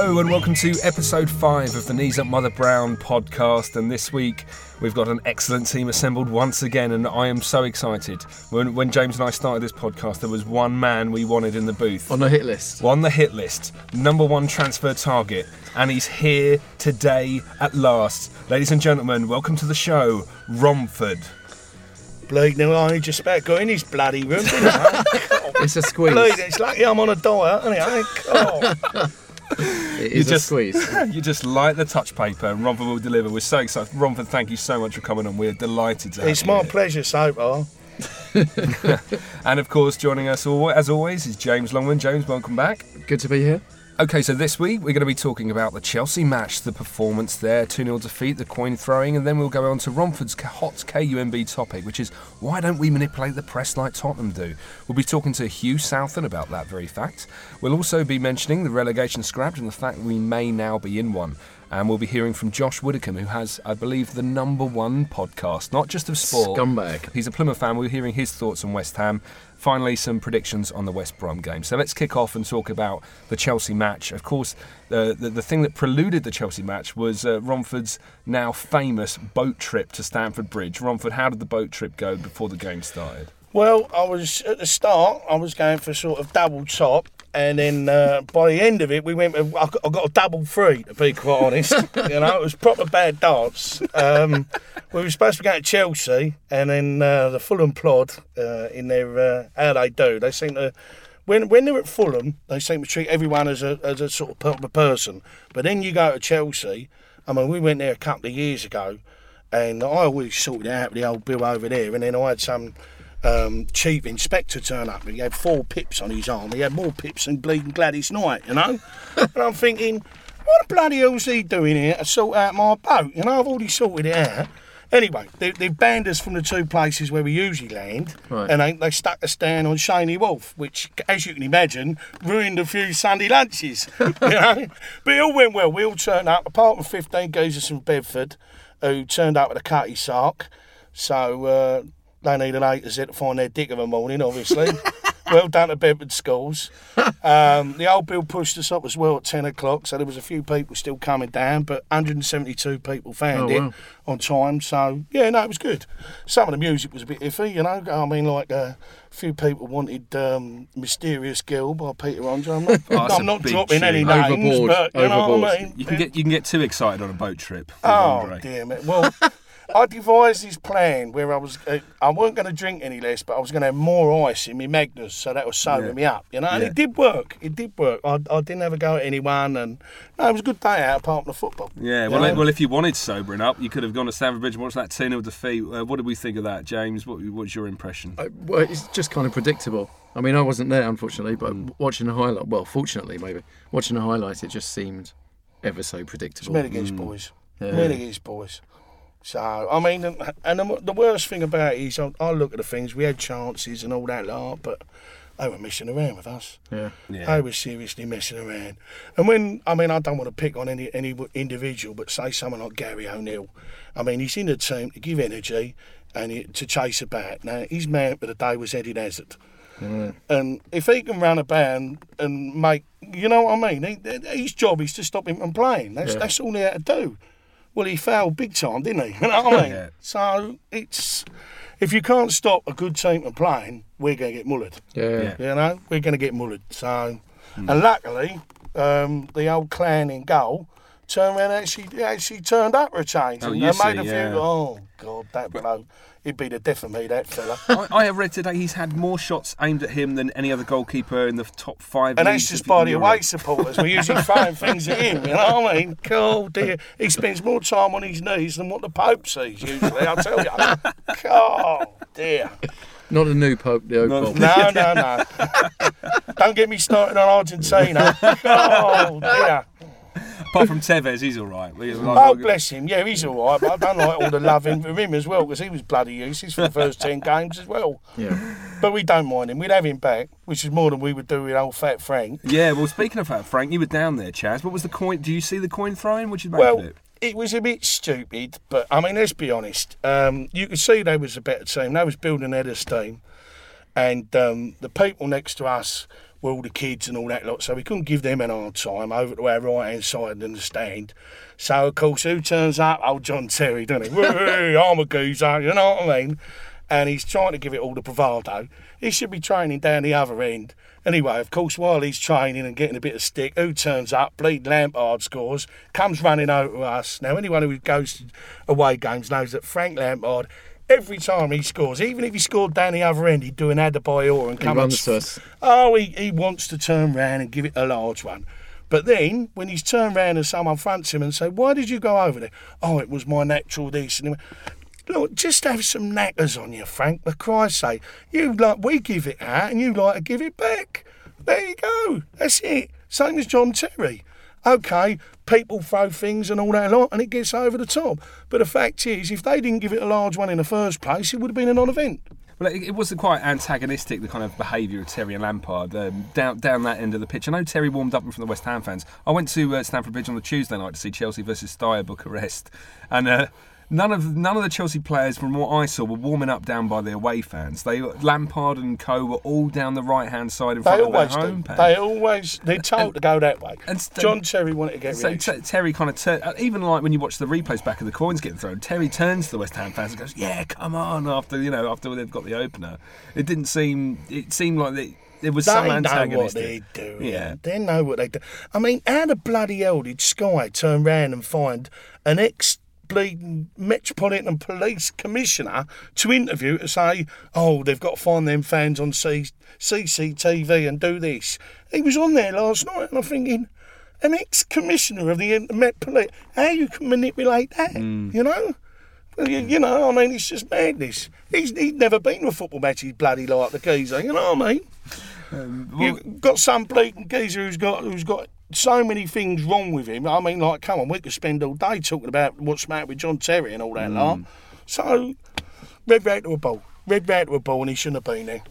Hello and welcome to episode 5 of the Knees Up Mother Brown podcast. And this week we've got an excellent team assembled once again, and I am so excited. When, when James and I started this podcast, there was one man we wanted in the booth. On the hit list. On the hit list, number one transfer target, and he's here today at last. Ladies and gentlemen, welcome to the show, Romford. Bleed, now I just about got in his bloody room, didn't I? It's a squeeze. Bleed, it's lucky I'm on a diet, isn't it? Oh. It is a just- squeeze. You just light the touch paper, and Romford will deliver. We're so excited. Romford, thank you so much for coming on. We're delighted to have It's you my here. pleasure so far. And of course, joining us all, as always is James Longman. James, welcome back. Good to be here. Okay, so this week we're going to be talking about the Chelsea match, the performance there, 2 0 defeat, the coin throwing, and then we'll go on to Romford's hot KUMB topic, which is why don't we manipulate the press like Tottenham do? We'll be talking to Hugh Southern about that very fact. We'll also be mentioning the relegation scrapped and the fact we may now be in one. And we'll be hearing from Josh Widdicombe, who has, I believe, the number one podcast, not just of sport. Scumbag. He's a Plymouth fan. We're hearing his thoughts on West Ham. Finally, some predictions on the West Brom game. So let's kick off and talk about the Chelsea match. Of course, the the, the thing that preluded the Chelsea match was uh, Romford's now famous boat trip to Stamford Bridge. Romford, how did the boat trip go before the game started? Well, I was at the start, I was going for sort of double top, and then uh, by the end of it, we went. I got, I got a double free, to be quite honest. you know, it was proper bad darts. Um, we were supposed to go to Chelsea, and then uh, the Fulham plod uh, in their uh, how they do. They seem to. When, when they're at Fulham, they seem to treat everyone as a, as a sort of proper person. But then you go to Chelsea. I mean, we went there a couple of years ago, and I always sorted it out with the old Bill over there. And then I had some um, chief inspector turn up. He had four pips on his arm. He had more pips than bleeding Gladys Knight, you know. and I'm thinking, what the bloody hell's he doing here to sort out my boat? You know, I've already sorted it out. Anyway, they, they've banned us from the two places where we usually land, Right. and they, they stuck us down on Shaney Wolf, which, as you can imagine, ruined a few Sunday lunches. you know, but it all went well. We all turned up, apart from 15 geezers from Bedford, who turned up with a cutty sark. So uh, they needed A to Z to find their dick of a morning, obviously. well done to Bedford schools. Um, the old bill pushed us up as well at 10 o'clock, so there was a few people still coming down, but 172 people found Oh, it wow. on time. So, yeah, no, it was good. Some of the music was a bit iffy, you know. I mean, like uh, a few people wanted um, Mysterious Girl by Peter Andre. I'm not, Oh, I'm not big dropping any names, Overboard, but you know what. I mean. You can get you can get too excited on a boat trip. with Oh, Andre. damn it. Well, I devised this plan where I was, uh, I weren't going to drink any less, but I was going to have more ice in my Magners, so that was sober Yeah. me up, you know. And Yeah. it did work. It did work. I, I didn't have a go at anyone, and no, it was a good day out apart from the football. Yeah, well, know? well, if you wanted sobering up, you could have gone to Stamford Bridge and watched that 2 0 defeat. Uh, what did we think of that, James? What, what's your impression? Uh, well, it's just kind of predictable. I mean, I wasn't there, unfortunately, but watching the highlight, well, fortunately, maybe, watching the highlights, it just seemed ever so predictable. It's predictable. men against boys. Yeah. Men against boys. So, I mean, and, and the, the worst thing about it is I, I look at the things, we had chances and all that lot, but they were messing around with us. Yeah. Yeah. They were seriously messing around. And when, I mean, I don't want to pick on any, any individual, but say someone like Gary O'Neill. I mean, he's in the team to give energy and he, to chase a bat. Now, his man for the day was Eddie Hazard. And if he can run about and, and make, you know what I mean? He, his job is to stop him from playing. That's, Yeah. that's all he had to do. Well, he failed big time, didn't he? You know what I mean? Yeah. So it's if you can't stop a good team from playing, we're going to get mullered. Yeah. Yeah. You know, we're going to get mullered. So, and luckily, um, the old clan in goal turned around and actually actually turned up for a change Oh, and you they made see, a few. yeah. Oh God, that bloke! He'd be the death of me, that fella. I, I have read today he's had more shots aimed at him than any other goalkeeper in the top five. And that's leagues just of by the away supporters. We're usually throwing things at him. You know what I mean? God dear, he spends more time on his knees than what the Pope sees usually. I'll tell you. God dear. Not a new Pope, the old No. Pope. No, no, no. Don't get me started on Argentina. Oh dear. Apart from Tevez, he's all right. We- like- Oh, bless him. Yeah, he's all right, but I don't like all the love in for him as well because he was bloody useless for the first 10 games as well. Yeah. But we don't mind him. We'd have him back, which is more than we would do with old fat Frank. Yeah, well, speaking of that, Frank, you were down there, Chaz. What was the coin? Do you see the coin throwing? What did you make of Well, it? it was a bit stupid, but I mean, let's be honest. Um, you could see they was a better team. They was building their esteem. and um, the people next to us were all the kids and all that lot, so we couldn't give them an hard time over to our right hand side in the stand. So of course, who turns up? Old John Terry, doesn't he? I'm a geezer, you know what I mean? And he's trying to give it all the bravado. He should be training down the other end. Anyway, of course, while he's training and getting a bit of stick, who turns up? Bleed Lampard scores, comes running over to us. Now, anyone who goes to away games knows that Frank Lampard, every time he scores, even if he scored down the other end, he'd do an Adebayor and He come runs and to us. Oh, he, he wants to turn round and give it a large one. But then, when he's turned round and someone fronts him and say, "Why did you go over there?" Oh, it was my natural this. And he went, Look, just have some knackers on you, Frank. For Christ's sake, you like we give it out, and you like to give it back. There you go. That's it. Same as John Terry. Okay, people throw things and all that lot, and it gets over the top. But the fact is, if they didn't give it a large one in the first place, it would have been a non-event. Well, it, it was quite antagonistic, the kind of behaviour of Terry and Lampard um, down down that end of the pitch. I know Terry warmed up in front of the West Ham fans. I went to uh, Stamford Bridge on the Tuesday night to see Chelsea versus Steaua Bucharest, and uh, none of none of the Chelsea players, from what I saw, were warming up down by the away fans. They Lampard and Co were all down the right hand side in They front of their home do. They always they're told to go that way. and st- John Terry wanted to get So. T- Terry kind of tur- uh, even like when you watch the replays back of the coins getting thrown, Terry turns to the West Ham fans and goes, "Yeah, come on!" After you know, after they've got the opener, it didn't seem. It seemed like they, there was some They know what they're doing. Yeah. They know what they do. I mean, how the bloody hell did Sky turn round and find an ex bleeding Metropolitan Police Commissioner to interview to say, oh, they've got to find them fans on C- CCTV and do this? He was on there last night and I'm thinking, an ex commissioner of the Met Police, how you can manipulate that, mm. you know? Well, You, you know, I mean, it's just madness. He's, he's never been to a football match. He's bloody like the geezer. You know what I mean? Um, You've got some blatant geezer who's got who's got so many things wrong with him. I mean, like, come on, we could spend all day talking about what's the matter with John Terry and all that lot. So, red rag to a ball. Red rag to a ball, and he shouldn't have been there.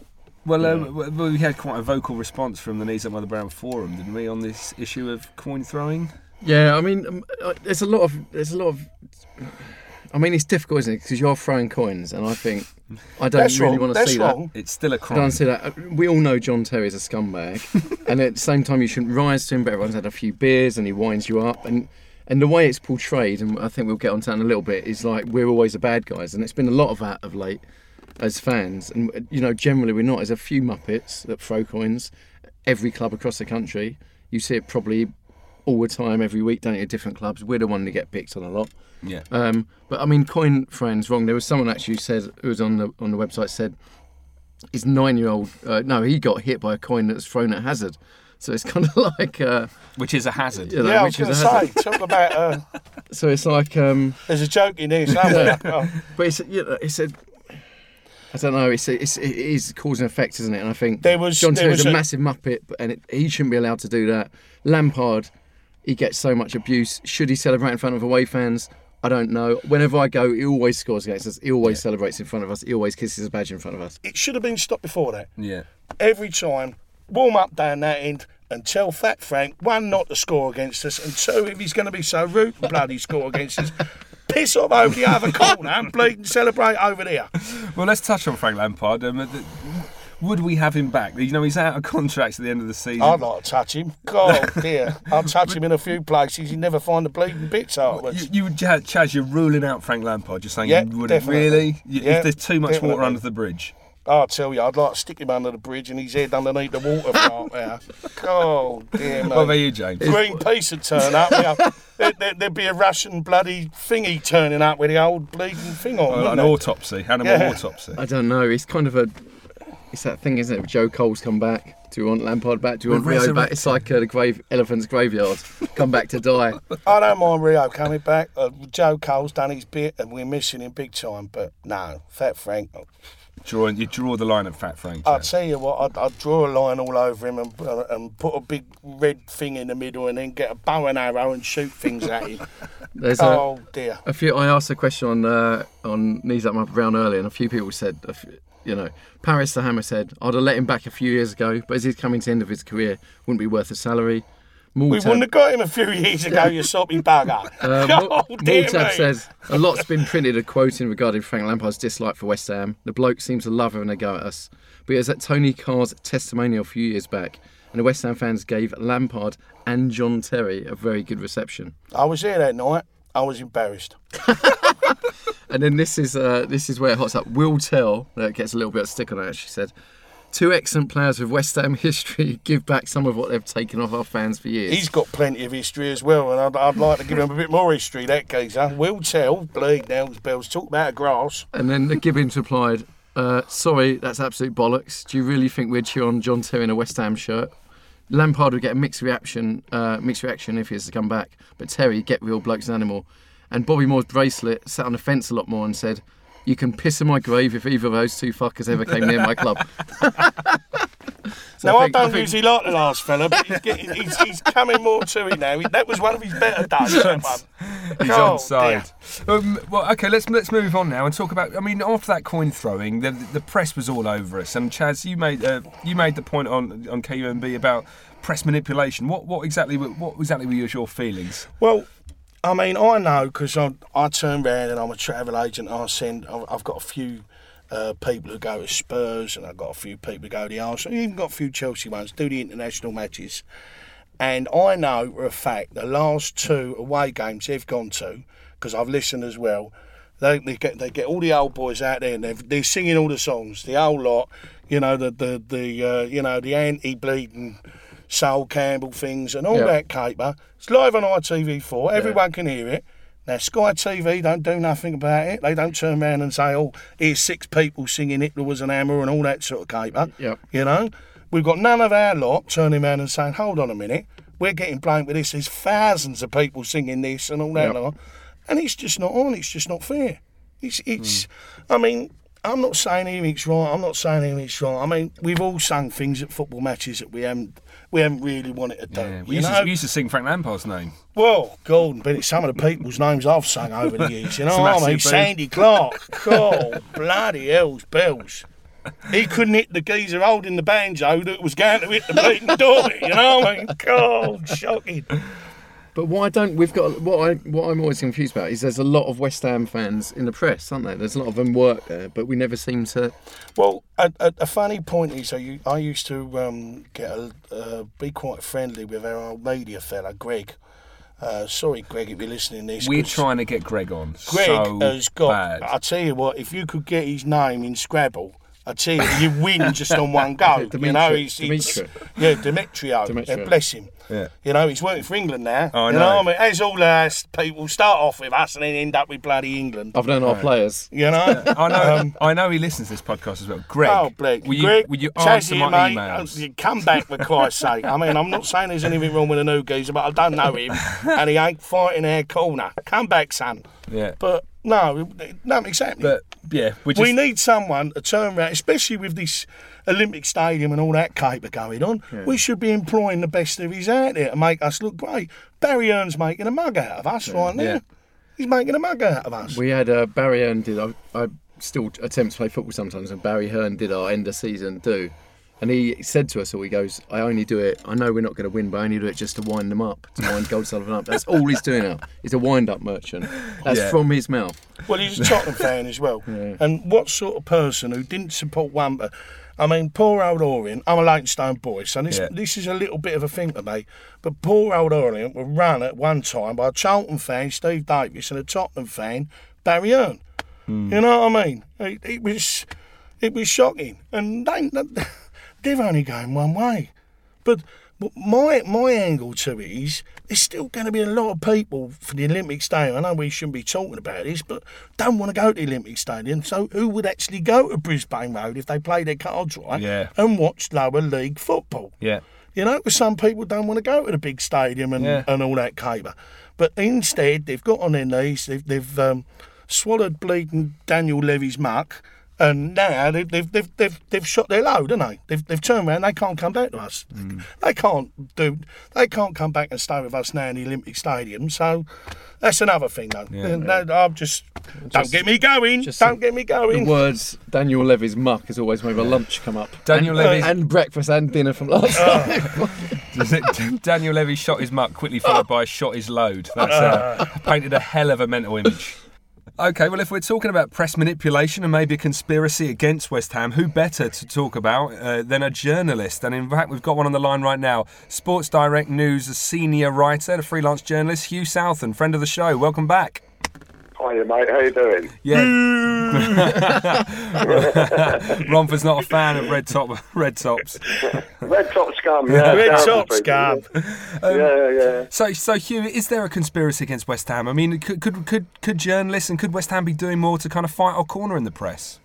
Well, um, we had quite a vocal response from the Knees Up Mother Brown forum, didn't we, on this issue of coin throwing? Yeah, I mean, um, uh, there's a lot of there's a lot of. I mean, it's difficult, isn't it? Because you're throwing coins, and I think I don't That's really wrong. want to That's see wrong. It's still a that. I crime. don't see that. We all know John Terry's a scumbag, and at the same time, you shouldn't rise to him. But everyone's had a few beers, and he winds you up, and and the way it's portrayed, and I think we'll get onto that in a little bit, is like we're always the bad guys, and it's been a lot of that of late as fans, and you know, generally we're not. There's a few muppets that throw coins. Every club across the country, you see it probably all the time, every week, don't you? At different clubs, we're the one that get picked on a lot. Yeah. Um, but I mean, coin friends wrong. There was someone actually who said who was on the on the website said his nine-year-old. Uh, no, he got hit by a coin that was thrown at hazard. So it's kind of like, uh, Which is a hazard. you know, yeah, I was going to say, talk about. Uh, So it's like, um, there's a joke in there somewhere. Oh, but it's you know, it's a. I don't know. It's, it's it is cause and effect, isn't it? And I think There was- John there was a, a- massive muppet, and it, he shouldn't be allowed to do that. Lampard, he gets so much abuse. Should he celebrate in front of away fans? I don't know. Whenever I go, he always scores against us. He always celebrates in front of us. He always kisses a badge in front of us. it should have been stopped before that. Yeah. every time, warm up down that end and tell Fat Frank, one, not to score against us, and two, if he's going to be so rude and bloody score against us, piss off over the other corner and bleed and celebrate over there. Well, let's touch on Frank Lampard. Um, th- would we have him back? You know, he's out of contract at the end of the season. I'd like to touch him. God, dear. I'll touch him in a few places. You never find the bleeding bits afterwards. You, you Chaz, Chaz, you're ruling out Frank Lampard. You're saying Yeah, you wouldn't definitely. really. You, Yeah, if there's too much water under the bridge. I'll tell you, I'd like to stick him under the bridge and his head underneath the water part there. God, dear, mate. What about you, James? Greenpeace would turn up. you know. there, there, there'd be a Russian bloody thingy turning up with the old bleeding thing on. Wouldn't an there? autopsy, animal Yeah. autopsy. I don't know. It's kind of a. It's that thing, isn't it? Joe Cole's come back. Do you want Lampard back? Do you want We're Rio back? It's like uh, the grave elephant's graveyard. Come back to die. I don't mind Rio coming back. Uh, Joe Cole's done his bit, and we're missing him big time. But no, Fat Frank. Draw, you draw the line at Fat Frank. I'll Chaz. tell you what, I'd, I'd draw a line all over him and, uh, and put a big red thing in the middle, and then get a bow and arrow and shoot things at him. There's a, oh dear. a few. I asked a question on uh, on knees up my brown earlier, and a few people said, a few- you know, Paris the Hammer said, I'd have let him back a few years ago, but as he's coming to the end of his career, wouldn't be worth a salary. We wouldn't have got him a few years ago, you soppy bugger. uh, oh, Mal- dear Maltab me. says a lot's been printed a quoting regarding Frank Lampard's dislike for West Ham. The bloke seems to love having a go at us. But it was at Tony Carr's testimonial a few years back, and the West Ham fans gave Lampard and John Terry a very good reception. I was there that night. I was embarrassed. And then this is uh, this is where it hots up. Will Tell that gets a little bit of stick on it. She said, two excellent players with West Ham history give back some of what they've taken off our fans for years. He's got plenty of history as well, and I'd, I'd like to give him a bit more history, that geezer. Will tell, bleed nails, bells, talk about grass. And then the Gibbons replied, uh, "Sorry, that's absolute bollocks. Do you really think we'd cheer on John Terry in a West Ham shirt? Lampard would get a mixed reaction, uh, mixed reaction if he was to come back. But Terry, get real, bloke's an animal." And Bobby Moore's bracelet sat on the fence a lot more and said, "You can piss in my grave if either of those two fuckers ever came near my club." So now, I, think- don't think- usually like the last fella, but he's, getting, he's, he's coming more to it now. That was one of his better days, that one. He's Oh, on side. Um, well, okay, let's let's move on now and talk about. I mean, after that coin throwing, the, the press was all over us. And Chaz, you made uh, you made the point on on KUMB about press manipulation. What what exactly were- what exactly were your feelings? Well, I mean, I know because I, I turn round and I'm a travel agent. I send. I've I've got a few uh, people who go to Spurs, and I've got a few people who go to Arsenal. Even got a few Chelsea ones do the international matches. And I know for a fact the last two away games they've gone to, because I've listened as well. They, they get they get all the old boys out there and they're, they're singing all the songs, the whole lot. You know the the the uh, you know the anti-bleeding Sol Campbell things and all Yeah. that caper. It's live on ITV4. Everyone can hear it. Now Sky TV don't do nothing about it. They don't turn around and say, "Oh, here's six people singing Hitler was an hammer" and all that sort of caper. Yep. You know, we've got none of our lot turning around and saying, "Hold on a minute, we're getting blamed with this. There's thousands of people singing this and all that, Yep. lot." and it's just not on. It's just not fair. It's, it's. Hmm. I mean, I'm not saying anything's right. I'm not saying anything's wrong. I mean, we've all sung things at football matches that we haven't, we haven't really wanted to do. Yeah, we you used, to, we used to sing Frank Lampard's name. Well, Gordon, but some of the people's names I've sung over the years. You know what I mean? Sandy Clark. Oh, bloody hell's bells. He couldn't hit the geezer holding the banjo that was going to hit the bleeding door. You know what I mean? God, shocking. But why don't we've got what I what I'm always confused about is there's a lot of West Ham fans in the press, aren't there? There's a lot of them work there, but we never seem to. Well, a, a, a funny point is, I used to um, get a, uh, be quite friendly with our old media fella, Greg. Uh, sorry, Greg, if you're listening to this. We're trying to get Greg on. Greg so has got. bad. I tell you what, if you could get his name in Scrabble, I tell you, you win just on one go. you know, Dimitri- he's, he's Dimitri. yeah, Demetrio. Demetrio. Yeah, bless him. Yeah. You know, he's working for England now. Oh, I you know. what I mean? As all us people start off with us and then end up with bloody England. I've known our players. You know. I know. I know he listens to this podcast as well. Greg, Um, Oh, Blake. will you, Greg, will you answer here, my mate. emails? You come back for Christ's sake. I mean, I'm not saying there's anything wrong with a new geezer, but I don't know him, and he ain't fighting our corner. Come back, son. yeah, But no, no, exactly. but yeah, we just we need someone to turn around, especially with this Olympic Stadium and all that caper going on. We should be employing the best of his out there to make us look great. Barry Hearn's making a mug out of us right now. Yeah. He's making a mug out of us. We had uh, Barry Hearn did. I, I still attempt to play football sometimes, and Barry Hearn did our end of season do. And he said to us all, he goes, I only do it, I know we're not going to win, but I only do it just to wind them up, to wind Gold Sullivan up. That's all he's doing now. He's a wind up merchant. That's Yeah. from his mouth. Well, he's a Tottenham fan as well. And what sort of person who didn't support Wampa? I mean, poor old Orient. I'm a Leytonstone boy, so this Yeah. this is a little bit of a thing to me. But poor old Orient were run at one time by a Charlton fan, Steve Davis, and a Tottenham fan, Barry Hearn. Hmm. You know what I mean? It, it was it was shocking, and they they're only going one way. But my my angle to it is there's still going to be a lot of people for the Olympic Stadium. I know we shouldn't be talking about this, but don't want to go to the Olympic Stadium. So who would actually go to Brisbane Road if they play their cards right Yeah. and watch lower league football? yeah, You know, some people don't want to go to the big stadium and, Yeah. and all that caper. But instead, they've got on their knees, they've, they've um, swallowed bleeding Daniel Levy's muck, and now they've, they've, they've, they've, they've shot their load, haven't they? They've, they've turned around, they can't come back to us. Mm. They can't do, they can't come back and stay with us now in the Olympic Stadium. So that's another thing, though. Yeah. And that- I'm just, don't get me going, just don't a- get me going. The going. words Daniel Levy's muck has always made my lunch come up. Daniel and, uh, Levy's- and breakfast and dinner from last uh. Oh. night. Daniel Levy shot his muck, quickly followed by shot his load. That's uh, painted a hell of a mental image. Okay, well, if we're talking about press manipulation and maybe a conspiracy against West Ham, who better to talk about uh, than a journalist? And in fact, we've got one on the line right now. Sports Direct News, a senior writer, a freelance journalist, Hugh Southern, friend of the show. Welcome back. Hiya, mate. How you doing? Yeah. Romford's not a fan of red top red tops. Red top scum. Yeah, Red terrible top scum. yeah. yeah, yeah. So, so Hugh, is there a conspiracy against West Ham? I mean, could could could, could journalists and could West Ham be doing more to kind of fight our corner in the press?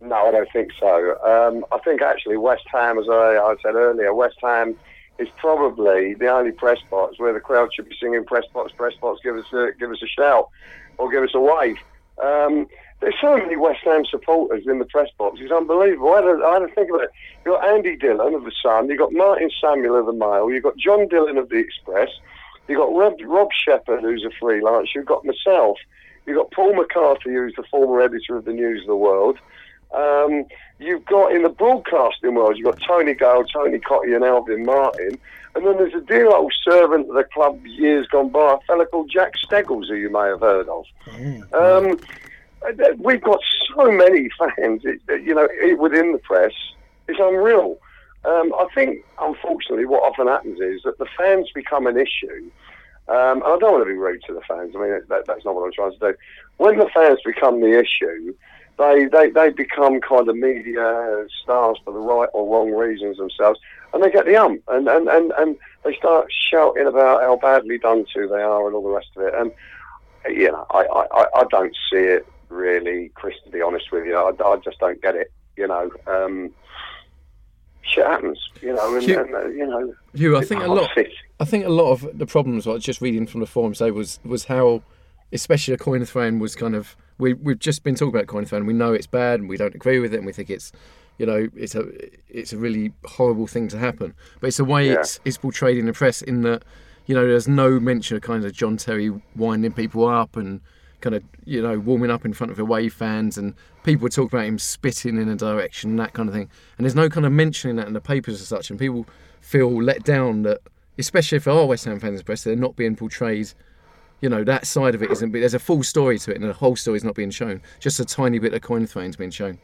No, I don't think so. Um, I think actually West Ham, as I, I said earlier, West Ham is probably the only press box where the crowd should be singing "Press box, press box, give us a give us a shout or give us a wave." Um, there's so many West Ham supporters in the press box. It's unbelievable. I to, I think about it. You've got Andy Dillon of the Sun. You've got Martin Samuel of the Mail. You've got John Dillon of the Express. You've got Rob, Rob Shepherd, who's a freelance. You've got myself. You've got Paul McCarthy, who's the former editor of the News of the World. Um, you've got in the broadcasting world, you've got Tony Gale, Tony Cottee, and Alvin Martin. And then there's a dear old servant of the club years gone by, a fella called Jack Steggles, who you may have heard of. Um, we've got so many fans, it, you know, it- within the press. It's unreal. Um, I think, unfortunately, what often happens is that the fans become an issue. Um, and I don't want to be rude to the fans. I mean, that, that's not what I'm trying to do. When the fans become the issue, they, they, they become kind of media stars for the right or wrong reasons themselves, and they get the ump, and, and, and, and they start shouting about how badly done to they are and all the rest of it. And, you know, I, I, I- don't see it really, Chris, to be honest with you. I, I just don't get it, you know. Um, shit happens, you know, and, Hugh- and uh, you know. Hugh, I think a lot. I think a lot of the problems, I was just reading from the forum, say was was how, especially a coin throwing was kind of. We we've just been talking about coin throwing. We know it's bad, and we don't agree with it, and we think it's, you know, it's a it's a really horrible thing to happen. But it's the way Yeah. it's it's portrayed in the press, in that, you know, there's no mention of kind of John Terry winding people up and kind of you know warming up in front of away fans, and people talk about him spitting in a direction, and that kind of thing. And there's no kind of mentioning that in the papers as such, and people feel let down that, especially if there are West Ham fans press, they're not being portrayed. You know that side of it isn't. There's a full story to it, and the whole story is not being shown. Just a tiny bit of coin throwing is being shown.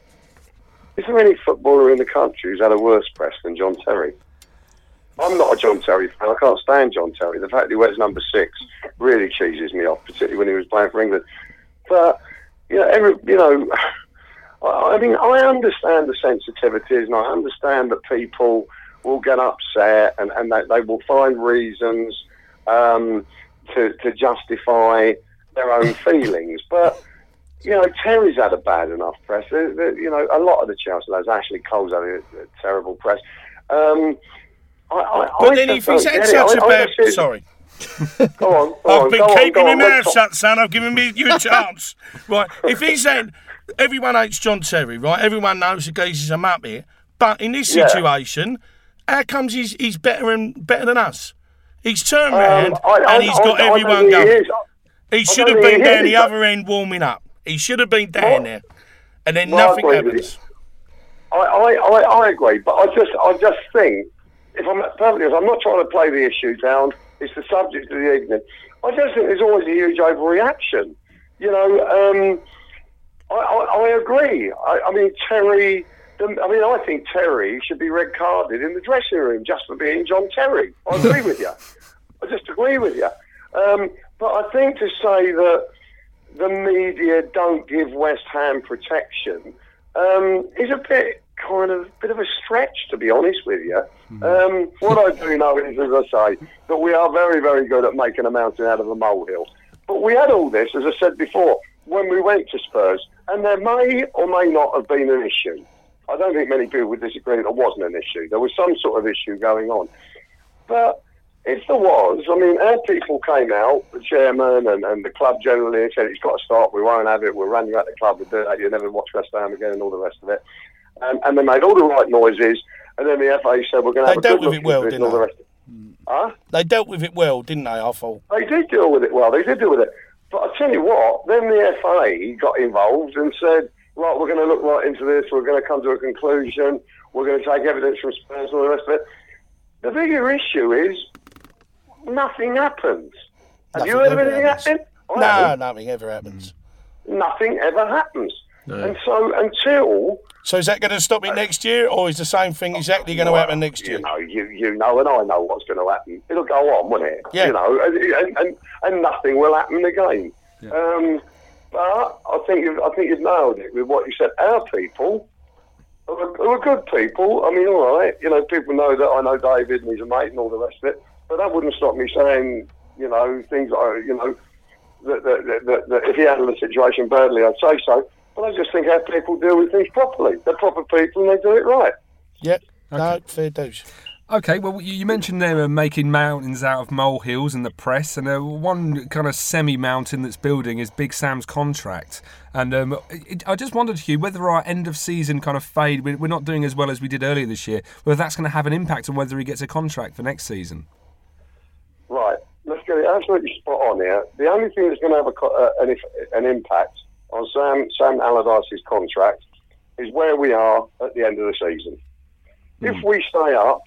Is there any footballer in the country who's had a worse press than John Terry? I'm not a John Terry fan. I can't stand John Terry. The fact that he wears number six really cheeses me off, particularly when he was playing for England. But you know, every, you know, I, I mean, I understand the sensitivities, and I understand that people will get upset, and and they, they will find reasons um, to to justify their own feelings, but you know, Terry's had a bad enough press. You know, a lot of the Chelsea lads, Ashley Cole's had a, a terrible press. Um, I, I, But I then if he's had it. such a bad... just- Sorry. Go on, go I've on, been on, keeping go my on, mouth shut, son. I've given me you a chance. right. If he's saying everyone hates John Terry, right? Everyone knows the geezer's a muppet. But in this Yeah. situation, how comes he's he's better and better than us? He's turned Um, round I- I- and he's I- got everyone going. he. He should have been down the other end warming up. He should have been down Well- there, and then Well, nothing happens. I, I, I, I agree, but I just, I just think, if I'm perfectly honest, I'm not trying to play the issue down. It's the subject of the evening. I just think there's always a huge overreaction. You know, um, I, I, I agree. I, I mean, Terry. I mean, I think Terry should be red carded in the dressing room just for being John Terry. I agree with you. I just agree with you. Um, but I think to say that the media don't give West Ham protection um, is a bit kind of bit of a stretch, to be honest with you. Um, what I do know is, as I say, that we are very, very good at making a mountain out of a molehill. But we had all this, as I said before, when we went to Spurs, and there may or may not have been an issue. I don't think many people would disagree that there wasn't an issue. There was some sort of issue going on. But if there was, I mean, our people came out, the chairman and, and the club generally, and said it's got to stop. We won't have it. We'll run you out the club. We'll do that. You'll never watch West Ham again, and all the rest of it. Um, and they made all the right noises. And then the FA said we're going to They have a dealt with it well, this all didn't the they? rest. Huh? They dealt with it well, didn't they? I thought. They did deal with it well. They did deal with it. But I tell you what, then the FA got involved and said, right, we're going to look right into this. We're going to come to a conclusion. We're going to take evidence from Spurs and all the rest of it. the bigger issue is nothing happens. Have you heard of anything happens. happening? No, haven't. nothing ever happens. Nothing ever happens. No. And so until So is that going to stop it next year, or is the same thing exactly going to happen next year? You know, you, you know, and I know what's going to happen. It'll go on, won't it? Yeah. You know, and, and, and, and nothing will happen again. Um, but I think you've, I think you've nailed it with what you said. Our people are, are good people. I mean, all right. You know, people know that I know David and he's a mate and all the rest of it. But that wouldn't stop me saying, you know, things like, you know, that, that, that, that, that if he handled the situation badly, I'd say so. But I just think our people deal with things properly. They're proper people and they do it right. Yep. No, fair dues. Okay, well, you you mentioned there uh, making mountains out of molehills in the press, and uh, one kind of semi-mountain that's building is Big Sam's contract. And um, it, I just wondered, Hugh, whether our end of season kind of fade, we- we're not doing as well as we did earlier this year, whether that's going to have an impact on whether he gets a contract for next season. Right. Let's get it absolutely spot on here. The only thing that's going to have a, uh, an, an impact on Sam, Sam Allardyce's contract is where we are at the end of the season. If we stay up,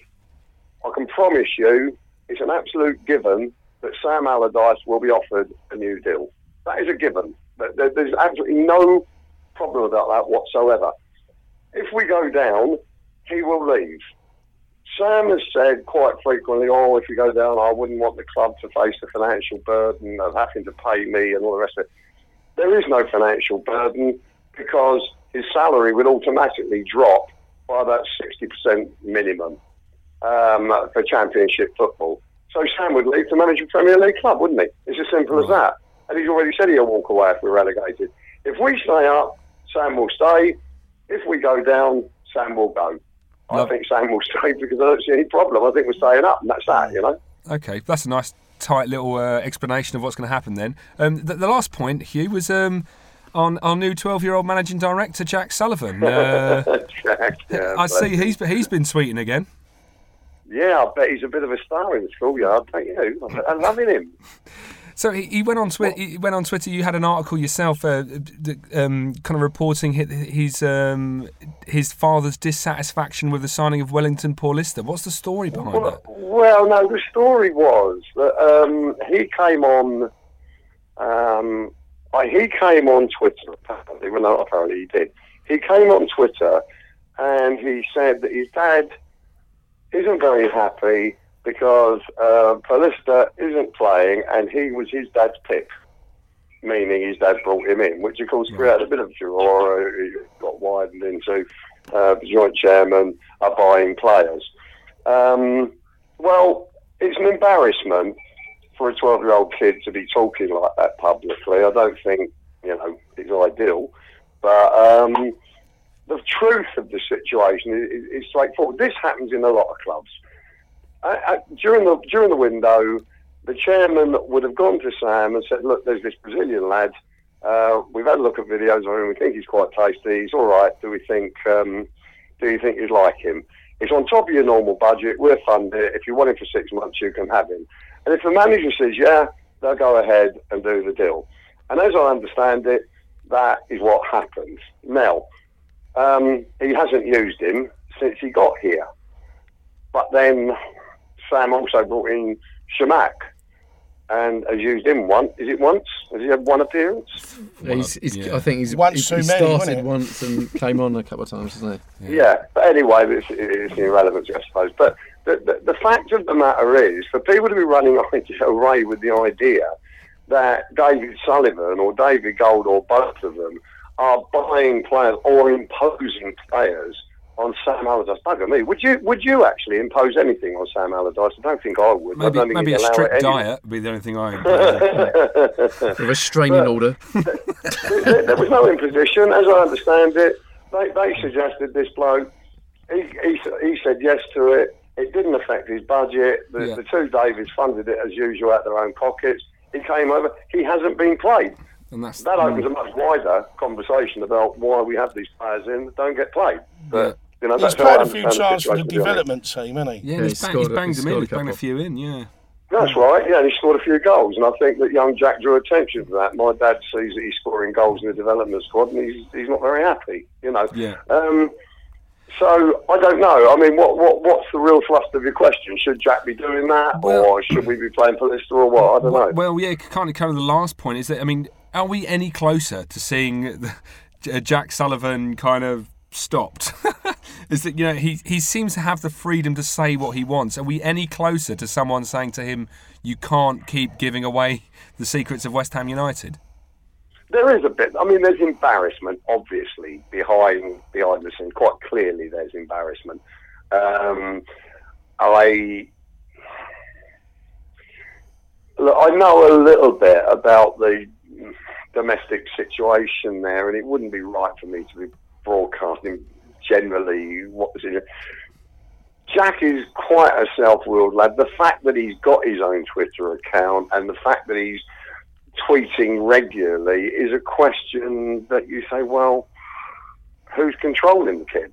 I can promise you it's an absolute given that Sam Allardyce will be offered a new deal. That is a given. There- there- There's absolutely no problem about that whatsoever. If we go down, he will leave. Sam has said quite frequently, oh, if you go down, I wouldn't want the club to face the financial burden of having to pay me and all the rest of it. There is no financial burden because his salary would automatically drop by that 60% minimum um, for championship football. So Sam would leave to manage a Premier League club, wouldn't he? It's as simple as that. And he's already said he'll walk away if we're relegated. If we stay up, Sam will stay. If we go down, Sam will go. I Love- think Sam will stay because I don't see any problem. I think we're staying up, and that's that, you know. Okay, that's a nice, tight little uh, explanation of what's going to happen then. Um, the, the last point, Hugh, was um, on our new 12-year-old managing director, Jack Sullivan. Uh, Jack, yeah, I see he's he's been tweeting again. Yeah, I bet he's a bit of a star in the schoolyard, don't you? I'm loving him. So he, he went on Twitter. He went on Twitter. You had an article yourself, uh, um, kind of reporting his um, his father's dissatisfaction with the signing of Wellington Paulista. What's the story behind Well, that? well, no, the story was that um, he came on. Um, he came on Twitter. Apparently, well, not apparently he did. He came on Twitter and he said that his dad isn't very happy because uh, Paulista isn't playing and he was his dad's pick, meaning his dad brought him in, which of course created a bit of furore. It got widened into uh, the joint chairman are buying players. Um, well, it's an embarrassment for a 12 year old kid to be talking like that publicly. I don't think, you know, it's ideal. But um, the truth of the situation is, is, straightforward. This happens in a lot of clubs. During the during the window, the chairman would have gone to Sam and said, "Look, there's this Brazilian lad. Uh, we've had a look at videos of him. We think he's quite tasty. He's all right. Do we think? Um, do you think you'd like him? He's on top of your normal budget. We'll fund it. If you want him for six months, you can have him. And if the manager says, yeah, they'll go ahead and do the deal. And as I understand it, that is what happened. Now, um, he hasn't used him since he got here. But then Sam also brought in Chamakh and has used him once. Is it once? Has he had one appearance? He's, he's, yeah. I think he's, Once he's, too he many, started once and came on a couple of times, hasn't he? Yeah, but anyway, it's, it's irrelevant, I suppose. But the, the, the fact of the matter is, for people to be running away with the idea that David Sullivan or David Gold or both of them are buying players or imposing players on Sam Allardyce, bugger me. Would you would you actually impose anything on Sam Allardyce? I don't think I would. I Maybe don't maybe a strict diet would be the only thing I. impose. A restraining order. there there was no imposition, as I understand it. They, they suggested this bloke. He, he, he said yes to it. It didn't affect his budget. The, Yeah. the two Davids funded it as usual out of their own pockets. He came over. He hasn't been played. And that's That opens a much wider conversation about why we have these players in that don't get played. But you know, He's that's how I played a few understand times for the situation, to be honest. development team, hasn't he? yeah. Yeah, he's, he's bang, scored he's a- banged he's them in. a He's banged a few in. Yeah. That's right, yeah, and he scored a few goals, and I think that young Jack drew attention to that. My dad sees that he's scoring goals in the development squad, and he's, he's not very happy, you know. Yeah. Um, So I don't know. I mean, what, what what's the real thrust of your question? Should Jack be doing that, Well- or should we be playing Paulista, or what? I don't know. Well, yeah, kind of, kind of the last point is that I mean, are we any closer to seeing Jack Sullivan kind of stopped? is that you know he he seems to have the freedom to say what he wants. Are we any closer to someone saying to him, "You can't keep giving away the secrets of West Ham United"? There is a bit. I mean, there's embarrassment, obviously, behind behind the scene. Quite clearly, there's embarrassment. Um, I look, I know a little bit about the domestic situation there, and it wouldn't be right for me to be broadcasting generally what was in it. Jack is quite a self-willed lad. The fact that he's got his own Twitter account and the fact that he's tweeting regularly is a question that you say, well, who's controlling the kid?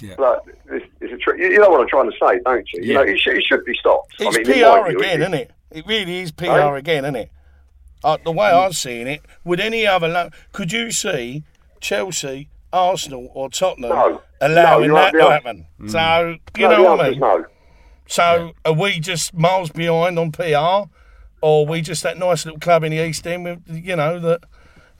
Yeah. Like, it's, it's a tr- you know what I'm trying to say, don't you? You know, it should, it should be stopped. It's I mean, PR view, again, isn't it? It really is PR Right? again, isn't it? Uh, the way mm. I'm seeing it, would any other lo- could you see Chelsea, Arsenal, or Tottenham No. allowing No, that to right, happen? Mm. So you No, know what I mean. No. So are we just miles behind on PR, or are we just that nice little club in the East End? With, you know that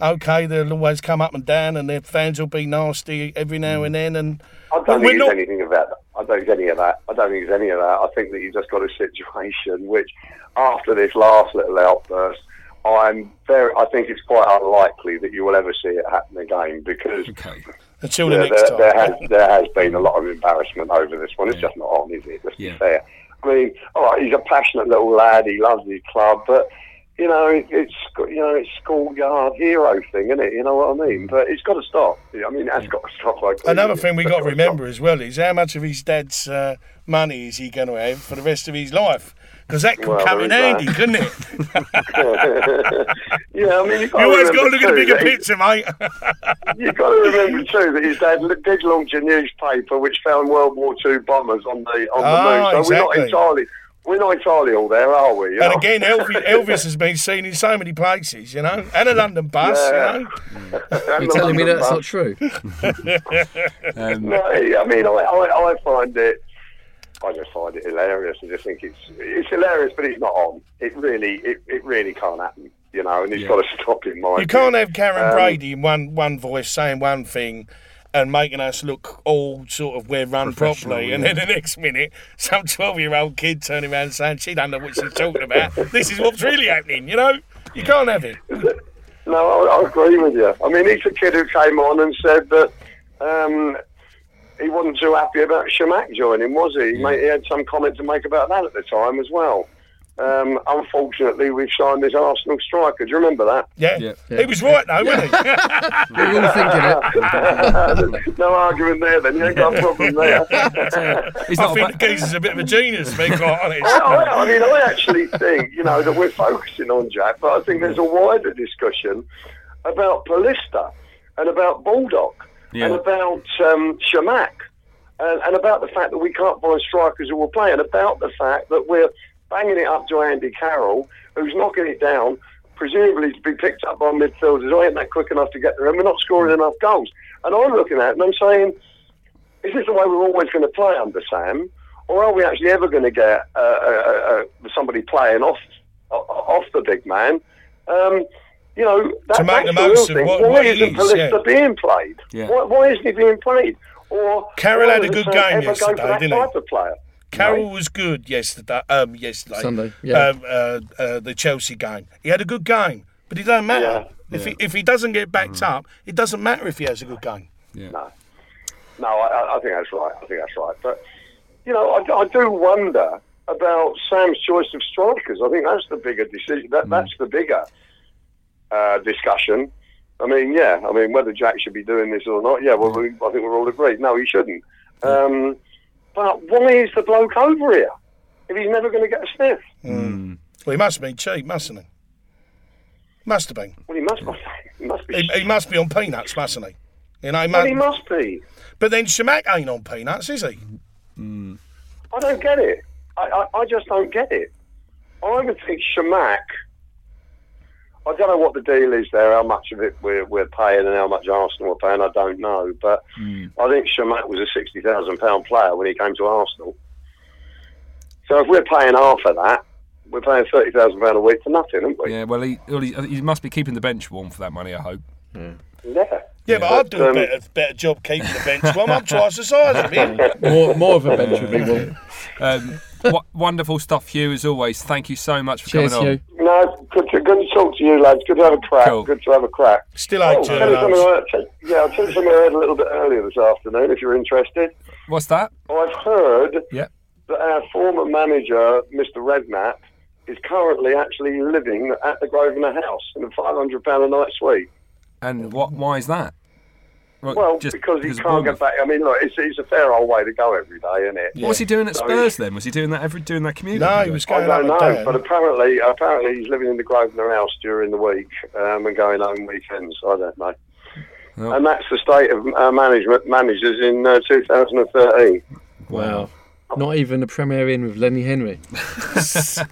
okay, they'll always come up and down, and their fans will be nasty every now and mm. then, and I don't we're think it's not. anything about that. I don't think any of that. I don't think it's any of that. I think that you've just got a situation which, after this last little outburst, I'm very. I think it's quite unlikely that you will ever see it happen again because Okay. Until the yeah, next there, there has there has been a lot of embarrassment over this one. It's just not on, is it? Let's Yeah. be fair. I mean, all right, he's a passionate little lad. He loves his club, but you know, it, it's you know, it's schoolyard hero thing, isn't it? You know what I mean? But it's got to stop. I mean, that's got to stop. Like Another thing we got to remember as well is how much of his dad's uh, money is he going to have for the rest of his life? Because that could Well, come in is handy, that. couldn't it? yeah, I mean, you've got You always got to look at the bigger picture, mate. You've got to remember too that his dad did launch a newspaper which found World War Two bombers on the on the Ah, moon. So we're not entirely we're not entirely all there, are we? You and know? again, Elvis, Elvis has been seen in so many places, you know, and a London bus, Yeah. you know. You're the telling me that's bus. not true? Um, No, I mean, I, I, I find it. I just find it hilarious. I just think it's it's hilarious, but it's not on. It really, it, it really can't happen. You know, and it's Yeah. got to stop in my. You can't have Karren Um, Brady in one one voice saying one thing and making us look all sort of we're run properly, and then the next minute some twelve year old kid turning around saying she don't know what she's talking about. this is what's really happening, you know. You can't have it. No, I, I agree with you. I mean, he's a kid who came on and said that um, he wasn't too happy about Chamakh joining, was he? He, he had some comment to make about that at the time as well. Um, unfortunately, we've signed this Arsenal striker. Do you remember that? Yeah, Yeah. he was right though, wasn't he? We're all thinking it. no argument there, then. You ain't got a problem there. he's I not a think ba- the geezer's a bit of a genius, to be quite honest. I, I, I mean, I actually think, you know, that we're focusing on Jack, but I think there's a wider discussion about Paulista and about Bulldog Yeah. and about um, Chamakh and, and about the fact that we can't find strikers who will play and about the fact that we're banging it up to Andy Carroll, who's knocking it down, presumably to be picked up by midfielders. I ain't that quick enough to get there, and we're not scoring enough goals. And I'm looking at it and I'm saying, is this the way we're always going to play under Sam? Or are we actually ever going to get uh, uh, uh, somebody playing off off the big man? Um, you know, that, To make that's the the most real of thing. what- why what he isn't is, Paulista yeah. being played? Yeah. Why, why isn't he being played? Or Carroll had a good game ever go yesterday, didn't he? type of player? Carroll was good yesterday. Um, yesterday, Sunday, yeah. Um, uh, uh, the Chelsea game. He had a good game, but it doesn't matter if he if he doesn't get backed up. It doesn't matter if he has a good game. No, no, I, I think that's right. I think that's right. But you know, I, I do wonder about Sam's choice of strikers. I think that's the bigger decision. That, That's the bigger uh, discussion. I mean, yeah. I mean, whether Jack should be doing this or not, yeah. Well, we, I think we're all agreed. No, he shouldn't. Um, but why is the bloke over here if he's never going to get a sniff? Well, he must have been cheap, mustn't he? Must have been. Well, he must. He must be. He, he must be on peanuts, mustn't he? You know, he well, mu- he must be. but then Chamakh ain't on peanuts, is he? I don't get it. I, I, I just don't get it. I would think Chamakh. I don't know what the deal is there, how much of it we're, we're paying and how much Arsenal are paying. I don't know, but I think Chamakh was a sixty thousand pound player when he came to Arsenal. So if we're paying half of that, we're paying thirty thousand pound a week for nothing, aren't we? Yeah, well, he, well, he, he must be keeping the bench warm for that money, I hope. Yeah. Yeah, but I'd do a um, better, better job keeping the bench warm. I'm twice the size of him. More, more of a bench would be warm. Um, w- wonderful stuff, Hugh, as always. Thank you so much for Cheers, coming on. Hugh. No, good to, talk to you, lads. Good to have a crack. Cool. Good to have a crack. Still Oh, ain't I'll tell you something. I- tell- yeah, I'll tell you something I heard a little bit earlier this afternoon, if you're interested. What's that? I've heard Yeah. that our former manager, Mr. Redknapp, is currently actually living at the Grosvenor House in a £500 a night suite. And what? Why is that? Well, just because he can't Bournemouth. get back. I mean, look, it's, it's a fair old way to go every day, isn't it? What was he doing at So Spurs then? Was he doing that every doing that community? No, he was going up don't know, down. but apparently, apparently he's living in the Grosvenor House during the week um, and going home weekends. I don't know. Well- and that's the state of uh, management managers in uh, 2013. Wow. Not even a Premier Inn with Lenny Henry.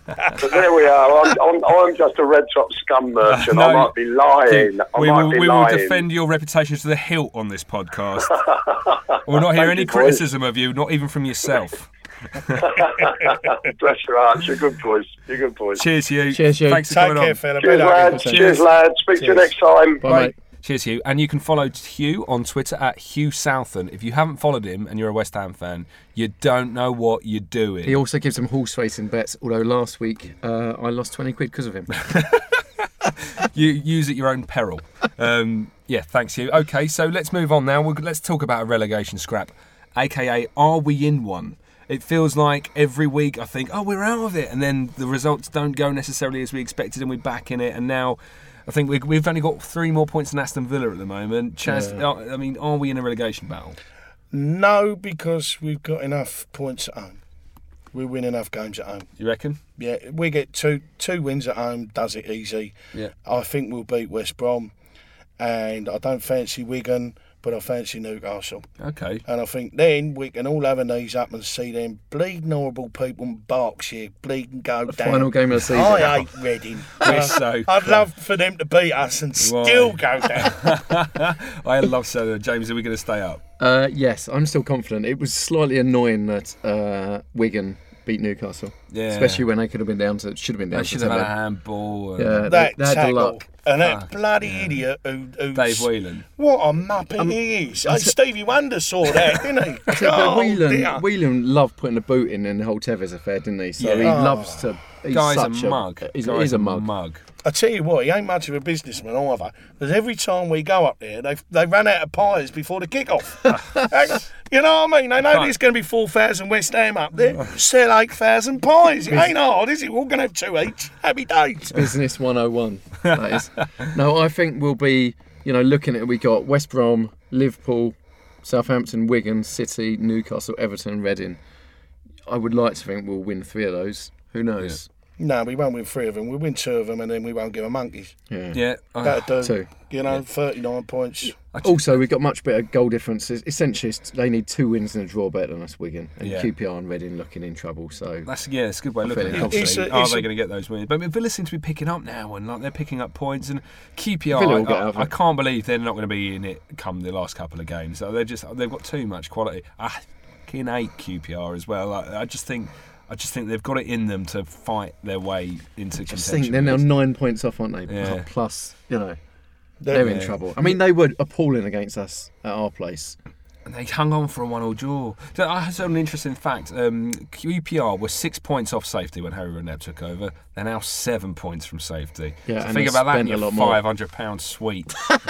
But there we are. I'm, I'm, I'm just a red top scum merchant. No, I might be lying. I we will, be we will defend your reputation to the hilt on this podcast. we'll not hear any you, boys. criticism of you, not even from yourself. Bless your hearts. You're good boys. You're good boys. Cheers, to you. Cheers, Hugh. Thanks for Take coming care, on. fella. Cheers, Be lads. Cheers. Cheers, lads. Speak to you next time. Bye, Bye. Cheers, Hugh. And you can follow Hugh on Twitter at Hugh Southern. If you haven't followed him and you're a West Ham fan, you don't know what you're doing. He also gives them horse racing bets, although last week uh, I lost 20 quid because of him. you use at your own peril. Um, yeah, thanks, Hugh. Okay, so let's move on now. We'll, let's talk about a relegation scrap, aka are we in one? It feels like every week I think, oh, we're out of it, and then the results don't go necessarily as we expected, and we're back in it. And now I think we, we've only got three more points than Aston Villa at the moment. Chaz, uh, I mean, are we in a relegation battle? No, because we've got enough points at home. We win enough games at home. You reckon? Yeah, we get two two wins at home, does it easy. Yeah. I think we'll beat West Brom, and I don't fancy Wigan, but I fancy Newcastle. Okay. And I think then we can all have our knees up and see them bleeding horrible people in Berkshire bleeding go down. Final game of the season. I hate Reading. We're Uh, so I'd love for them to beat us and still go down. I love so. James, are we going to stay up? Uh, yes, I'm still confident. It was slightly annoying that uh, Wigan beat Newcastle, Yeah. especially when they could have been down to should have been down They to should have had a 10 men. handball. And Yeah, that they had the tackle luck. And that Fuck, bloody idiot who, who's Dave Whelan. What a muppet um, he is! Hey, Stevie Wonder saw that, didn't he? But oh, Whelan, dear. Whelan loved putting the boot in in the whole Tevez affair, didn't he? So Yeah. he Oh. loves to. He's Guy's such a mug. He's, Guy's he's a mug. mug. I tell you what, he ain't much of a businessman either. Because every time we go up there, they they run out of pies before the kick-off. You know what I mean? They know Right. there's going to be 4,000 West Ham up there. Sell 8,000 pies. It ain't hard, is it? We're all going to have two each. Happy days. Business 101. That is. no, I think we'll be, you know, looking at we got West Brom, Liverpool, Southampton, Wigan, City, Newcastle, Everton, Reading. I would like to think we'll win three of those. Who knows? No, we won't win three of them. We'll win two of them and then we won't give them monkeys. Yeah. Yeah. I- That'll do. Two. You know, 39 points. Also, we've got much better goal differences. Essentially, it's- they need two wins and a draw better than us, Wigan. And Yeah. QPR and Reading looking in trouble. So That's yeah, it's a good way of looking feel at it. it. It's Obviously, a- are it's they a- going to get those wins? But I mean, Villa seem to be picking up now, and like they're picking up points. And QPR, Villa will I, get out of I, I it. can't believe they're not going to be in it come the last couple of games. They're just they've got too much quality. Ah, I can hate QPR as well. I, I just think. I just think they've got it in them to fight their way into just contention. think they're now nine points off, aren't they? Yeah. Plus, you know, They're- they're in Yeah. trouble. I mean, they were appalling against us at our place. And they hung on for a one-all draw. So I saw an interesting fact. Um, QPR were six points off safety when Harry Redknapp took over. They're now seven points from safety. Yeah, so and think about that in spent a your lot more. five hundred pound suite. um,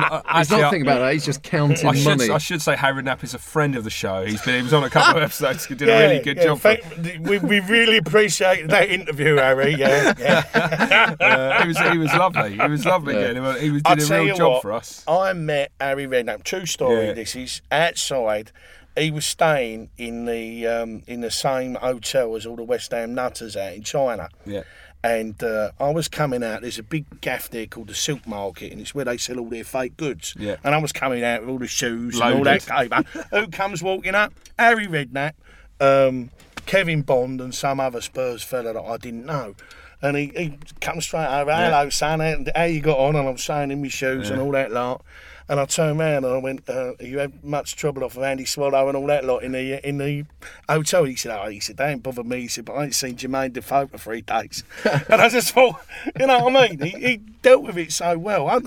I- He's actually, not thinking about that. He's just counting I should, money. I should say Harry Redknapp is a friend of the show. He's been he was on a couple of episodes. He did a really good job. For, Thank, we, we really appreciate that interview, Harry. Yeah, yeah. uh, he was he was lovely. He was lovely. Yeah. getting him. He was I'll did a tell real job what, for us. I met Harry Redknapp. True story. Yeah. This is outside. He was staying in the um, in the same hotel as all the West Ham nutters out in China. Yeah. And uh, I was coming out. There's a big gaff there called the Silk Market, and it's where they sell all their fake goods. Yeah. And I was coming out with all the shoes and all that paper. Who comes walking up? Harry Redknapp, um, Kevin Bond, and some other Spurs fella that I didn't know. And he, he comes straight over, hello, son, how, how you got on? And I'm saying in my shoes and all that lot. And I turned round and I went, uh, you had much trouble off of Andy Swallow and all that lot in the in the hotel. He said, oh, he said, they ain't bothered me. He said, but I ain't seen Jermaine Defoe for three days. and I just thought, you know what I mean? He, he dealt with it so well.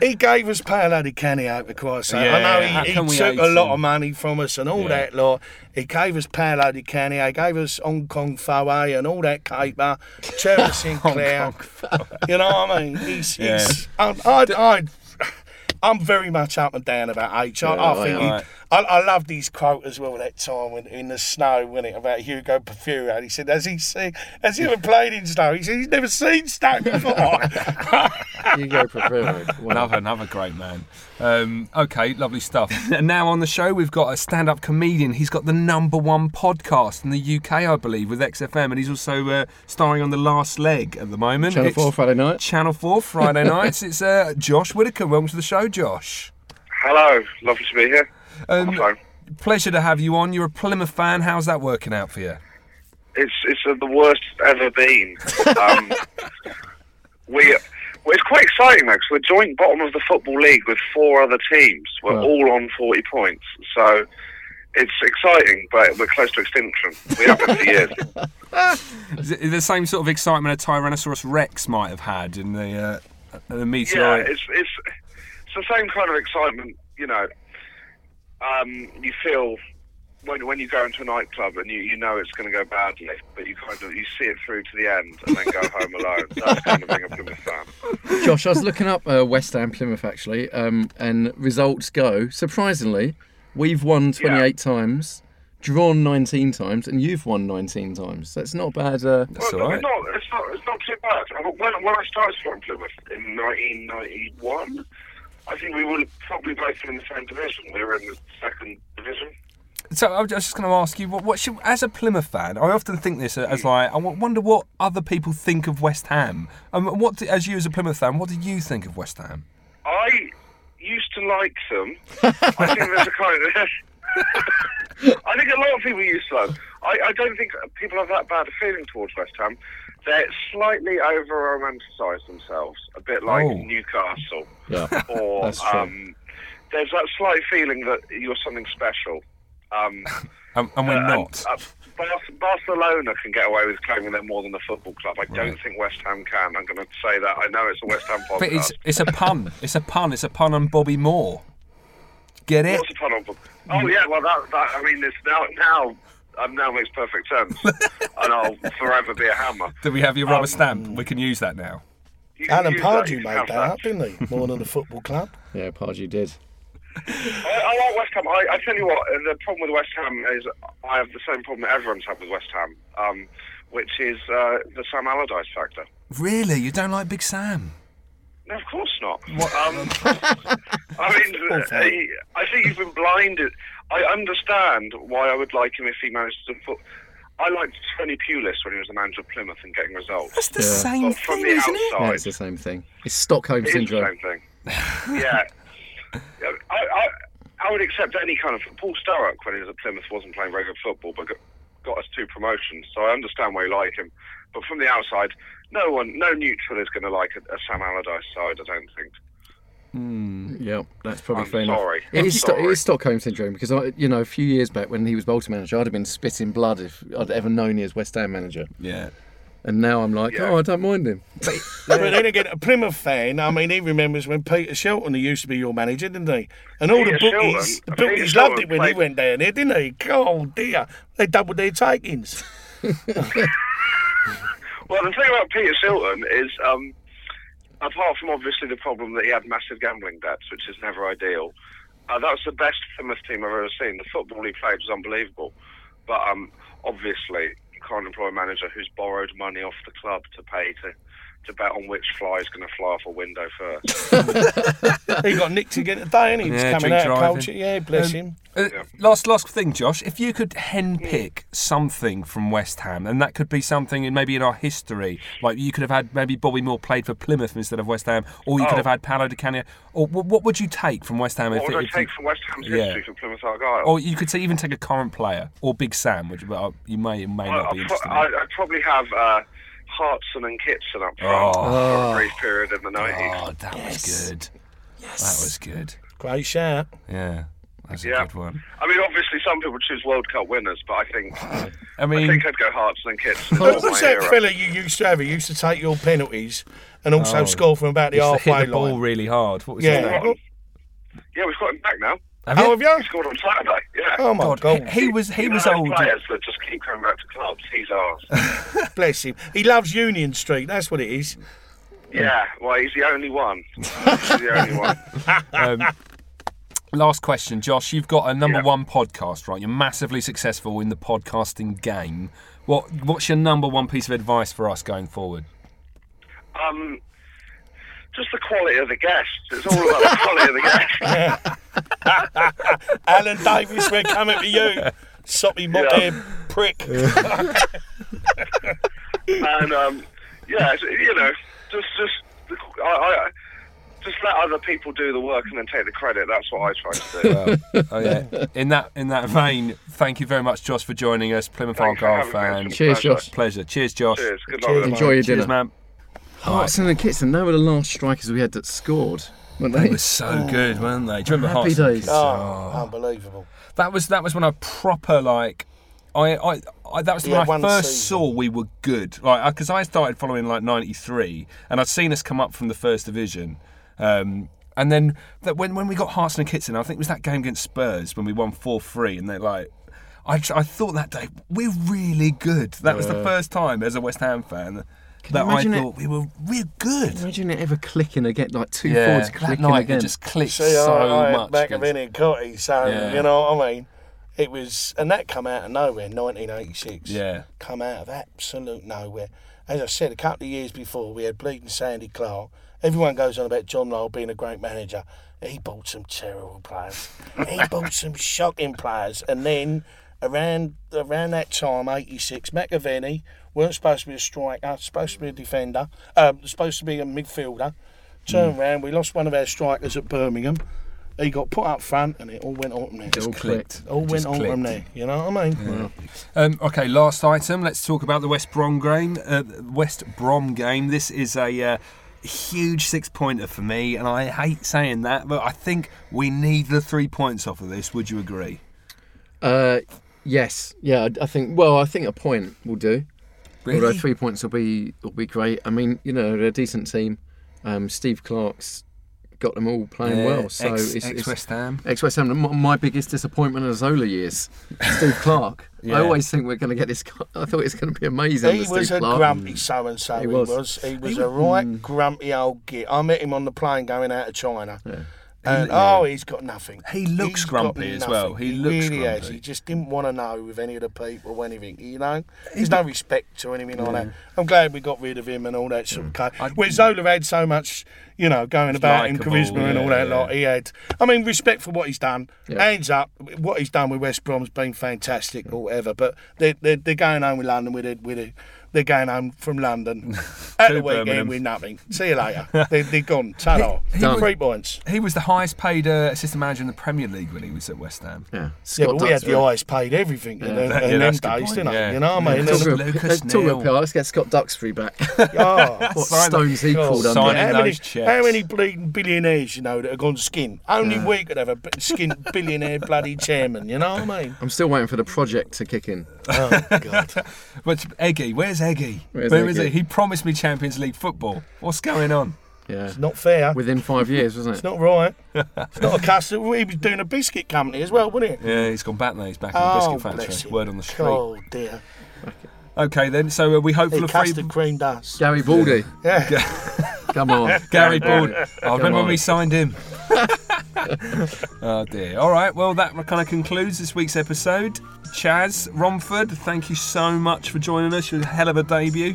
He gave us Paolo Di Canio, for Christ's sake. Yeah, I know he, he took a lot him? of money from us and all Yeah. that lot. He gave us Paolo Di Canio, he gave us Hong Kong Foe and all that caper, Trevor Sinclair. you know what I mean? He's, he's I, I, I, I'm very much up and down about H. I, Yeah, I I think am. he, Right. I, I loved his quote as well that time when, in the snow, when it about Hugo Porfirio. He said, "Has he seen? Has he ever played in snow?" He said, "He's never seen snow before." You go prefer Another, another great man. Um, okay, lovely stuff. And now on the show, we've got a stand up comedian. He's got the number one podcast in the UK, I believe, with XFM, and he's also uh, starring on The Last Leg at the moment. Channel It's 4 Friday night. Channel 4, Friday nights. It's uh, Josh Widdicombe. Welcome to the show, Josh. Hello, lovely to be here. Um, Hello. pleasure to have you on. You're a Plymouth fan. How's that working out for you? It's it's uh, the worst it's ever been. Um, we well, it's quite exciting though, 'cause we're joint bottom of the football league with four other teams. We're Wow. all on forty points, so it's exciting, but we're close to extinction. We have been for years. Is it the same sort of excitement a Tyrannosaurus Rex might have had in the, uh, the Yeah, it's it's it's the same kind of excitement. You know, um, you feel when when you go into a nightclub and you, you know it's going to go badly, but you kind of you see it through to the end and then go home alone. That's kind of being a Plymouth fan. Josh, I was looking up uh, West Ham Plymouth actually, um, and results go. Surprisingly, we've won 28 times, drawn 19 times, and you've won 19 times. That's not bad. Uh, That's well, all right. it's not it's not it's not too bad. I mean, When when I started from Plymouth in 1991, I think we were probably both in the same division. We were in the second division. So I was just going to ask you, what, what should, as a Plymouth fan, I often think this as like, I wonder what other people think of West Ham. Um, what, do, as you as a Plymouth fan, what do you think of West Ham? I used to like them. I think there's a kind of. I think a lot of people used to like. I, I don't think people have that bad a feeling towards West Ham. They're slightly over romanticise themselves, a bit like Oh. Newcastle. yeah. Or That's true. um, there's that slight feeling that you're something special. Um, Um, and we're uh, not. uh, Barcelona can get away with claiming they're more than a football club. I don't think West Ham can. I'm going to say that. I know it's a West Ham podcast. but it's it's a pun. It's a pun. It's a pun on Bobby Moore. Get it? What's the pun on? Oh yeah, well that, that I mean it's now now um, now makes perfect sense, and I'll forever be a hammer. Do we have your rubber Um, stamp? We can use that now. Alan use that, Pardew made have that up, didn't he? More than the football club. Yeah, Pardew did. I, I like West Ham. I, I tell you what, uh, the problem with West Ham is I have the same problem that everyone's had with West Ham, um, which is uh, the Sam Allardyce factor. Really? You don't like Big Sam? No, of course not. Um, I mean, uh, I think you've been blinded. I understand why I would like him if he managed to put. I liked Tony Pulis when he was the manager of Plymouth and getting results. That's the Yeah. same But from thing, the isn't it? Yeah, it's the same thing. It's Stockholm it is the syndrome. same thing. yeah. I, I, I would accept any kind of. Paul Sturrock, when he was at Plymouth, wasn't playing very good football, but got, got us two promotions. So I understand why you like him. But from the outside, no one, no neutral is going to like a, a Sam Allardyce side. I don't think. Hmm, yeah, that's probably I'm fair sorry. enough. It I'm is, Sto- it Stockholm syndrome because I, you know, a few years back when he was Bolton manager, I'd have been spitting blood if I'd ever known he was West Ham manager. Yeah. And now I'm like, Yeah. oh, I don't mind him. But then again, a Plymouth fan, I mean, he remembers when Peter Shilton, who used to be your manager, didn't he? And all Peter the bookies, Shilton- the Peter bookies loved Shilton it when he went down there, didn't he? Oh dear, they doubled their takings. Well, the thing about Peter Shilton is, um, apart from obviously the problem that he had massive gambling debts, which is never ideal, uh, that was the best Plymouth team I've ever seen. The football he played was unbelievable, but um, obviously you can't manager who's borrowed money off the club to pay to. To bet on which fly is going to fly off a window first. he got nicked again today, and he was Yeah, coming drink out of culture. Yeah, bless Um, him. Uh, Last last thing, Josh. If you could henpick something from West Ham, and that could be something in maybe in our history, like you could have had maybe Bobby Moore played for Plymouth instead of West Ham, or you could Oh. have had Paolo Di Canio, or what, what would you take from West Ham? what if, would I if take you, from West Ham's Yeah. history for Plymouth Argyle? or you could say, even take a current player or Big Sam, which uh, you may or may I, not I'd, be pro- interested in. I, I'd probably have uh, Hartson and Kitson up front Oh. for a brief period in the 90s. Oh, that was good. That was good. Great shout. Yeah, that's a Yeah. good one. I mean, obviously, some people choose World Cup winners, but I think I mean, I think I'd go Hartson and Kitson. Who That's was that era. fella you used to have? He used to take your penalties and also Oh. score from about the used to hit halfway the ball really hard. What was Yeah. his name? What? Yeah, we've got him back now. Have Oh, you? have you? He scored on Saturday. Yeah. Oh my God, God! he, he was he You was those old. Players that just keep coming back to clubs. He's ours. Bless him. He loves Union Street. That's what it is. yeah. Well, he's the only one. he's the only one. Um, last question, Josh. You've got a number Yeah. one podcast, right? You're massively successful in the podcasting game. What What's your number one piece of advice for us going forward? Um, just the quality of the guests. It's all about the quality of the guests. Alan Davies, we're coming for you. Soppy mop Yeah. ear prick. and um, yeah, it's- you know, just just I, I just let other people do the work and then take the credit. That's what I try to do. Oh yeah. In that in that vein, thank you very much, Josh, for joining us, Plymouth Thanks for Argyle having me. fan. It's a Cheers, pleasure. Josh. Pleasure. Cheers, Josh. Cheers. Good Cheers, mate. Enjoy your Cheers, dinner. man. Hartson and Kitson, they were the last strikers we had that scored, weren't They they? were so good, weren't they? Do you remember Happy Hearts and days. Kids? Oh, unbelievable. That was that was when I proper like I I, I that was Yeah, when I one first season. saw we were good. Like because I started following like '93, and I'd seen us come up from the first division. Um, and then that when when we got Hartson and Kitson, I think it was that game against Spurs when we won four three, and they're like. I, I thought that day we're really good. That was the first time as a West Ham fan that I imagine it? we were we're good. Imagine it ever clicking again, like two Yeah, forwards that clicking night again. it just clicked See, so I, I much. back against- of in Cottee, so Yeah. you know what I mean. It was, and that come out of nowhere, 1986. Yeah. come out of absolute nowhere. As I said, a couple of years before, we had bleeding Sandy Clark. Everyone goes on about John Lyall being a great manager. He bought some terrible players. he bought some shocking players, and then around around that time, '86, McAvennie weren't supposed to be a striker, supposed to be a defender, um, supposed to be a midfielder. Turned round, we lost one of our strikers at Birmingham. He got put up front, and it all went on from there. all clicked. all Just went on from there. You know what I mean? Um, okay, last item. Let's talk about the West Brom game. Uh, West Brom game. This is a uh, huge six pointer for me, and I hate saying that, but I think we need the three points off of this. Would you agree? Uh, yes, yeah. I- I think. Well, I think a point will do. Although three points will be will be great. I mean, you know, they're a decent team. Um, Steve Clarke's got them all playing Yeah, well. So ex, it's, it's West Ham. ex West Ham. My, biggest disappointment of Zola years, Steve Clarke. Yeah. I always think we're going to get this. I thought it's going to be amazing. He was Steve a Clarke. grumpy so and so. He He was. was. He was a right grumpy old git. I met him on the plane going out of China. Yeah. And yeah. oh, he's got nothing. He looks He's grumpy as well. nothing. He looks really has. grumpy. He just didn't want to know with any of the people or anything. You know, there's no respect or anything like that. I'm glad we got rid of him and all that sort of. Mm. I- Where Zola had so much, you know, going about him, likeable, charisma and all that yeah, lot. He had. I mean, respect for what he's done. Yeah. Hands up. What he's done with West Brom's been fantastic or whatever. But they're they're, they're going home with London with it with it. They're going home from London at To the weekend Birmingham. with nothing. See you later. they, they're gone. Ta-da. Three points. He was the highest paid uh, assistant manager in the Premier League when he was at West Ham. Yeah, Yeah, Scott but we had the Duxbury. highest paid everything in, them- that- in yeah, them that's a good days, didn't yeah. I? You know what I mean? Yeah. There's- Talk about- Lucas let's talk about PR. Let's get Scott Duxbury back. Oh, what stones he God. called under. Signing how many, those checks. how many bleeding billionaires, you know, that have gone skin? Only we could have a skin billionaire bloody chairman, you know what I mean? I'm still waiting for the project to kick in. Oh, God. But Eggy, where's Eggy? Where's Where is he? He promised me Champions League football. What's going on? Yeah, It's Not fair. within five years, wasn't it? It's not right. It's not a customer. He was doing a biscuit company as well, wasn't he? Yeah, he's gone back now. He's back in the Oh, biscuit bless factory. him. Word on the street. Oh, dear. Okay, then. So are we hopeful He of free? custard cream dust. Gary Baldy, Yeah. come on. Gary Bald. I remember when on. we signed him. Oh dear. All right. Well, that kind of concludes this week's episode. Chaz Romford, thank you so much for joining us. You're a hell of a debut.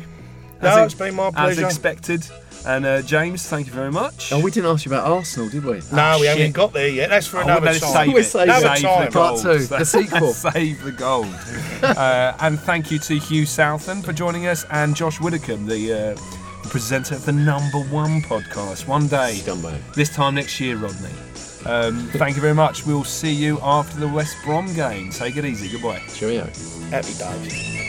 No, As it's been my pleasure. As expected. And uh, James, thank you very much. Oh, we didn't ask you about Arsenal, did we? No, we shit. haven't got there yet. That's for I another wouldn't let time. it We're save it. saving it. Save Another the time. Part two, the sequel. Save the gold. uh, and thank you to Hugh Southern for joining us and Josh Widdicombe, the uh, presenter of the number one podcast. One day, Scumbag. this time next year, Rodney. Um, thank you very much. We'll see you after the West Brom game. Take it easy. Goodbye. Cheerio. Happy days.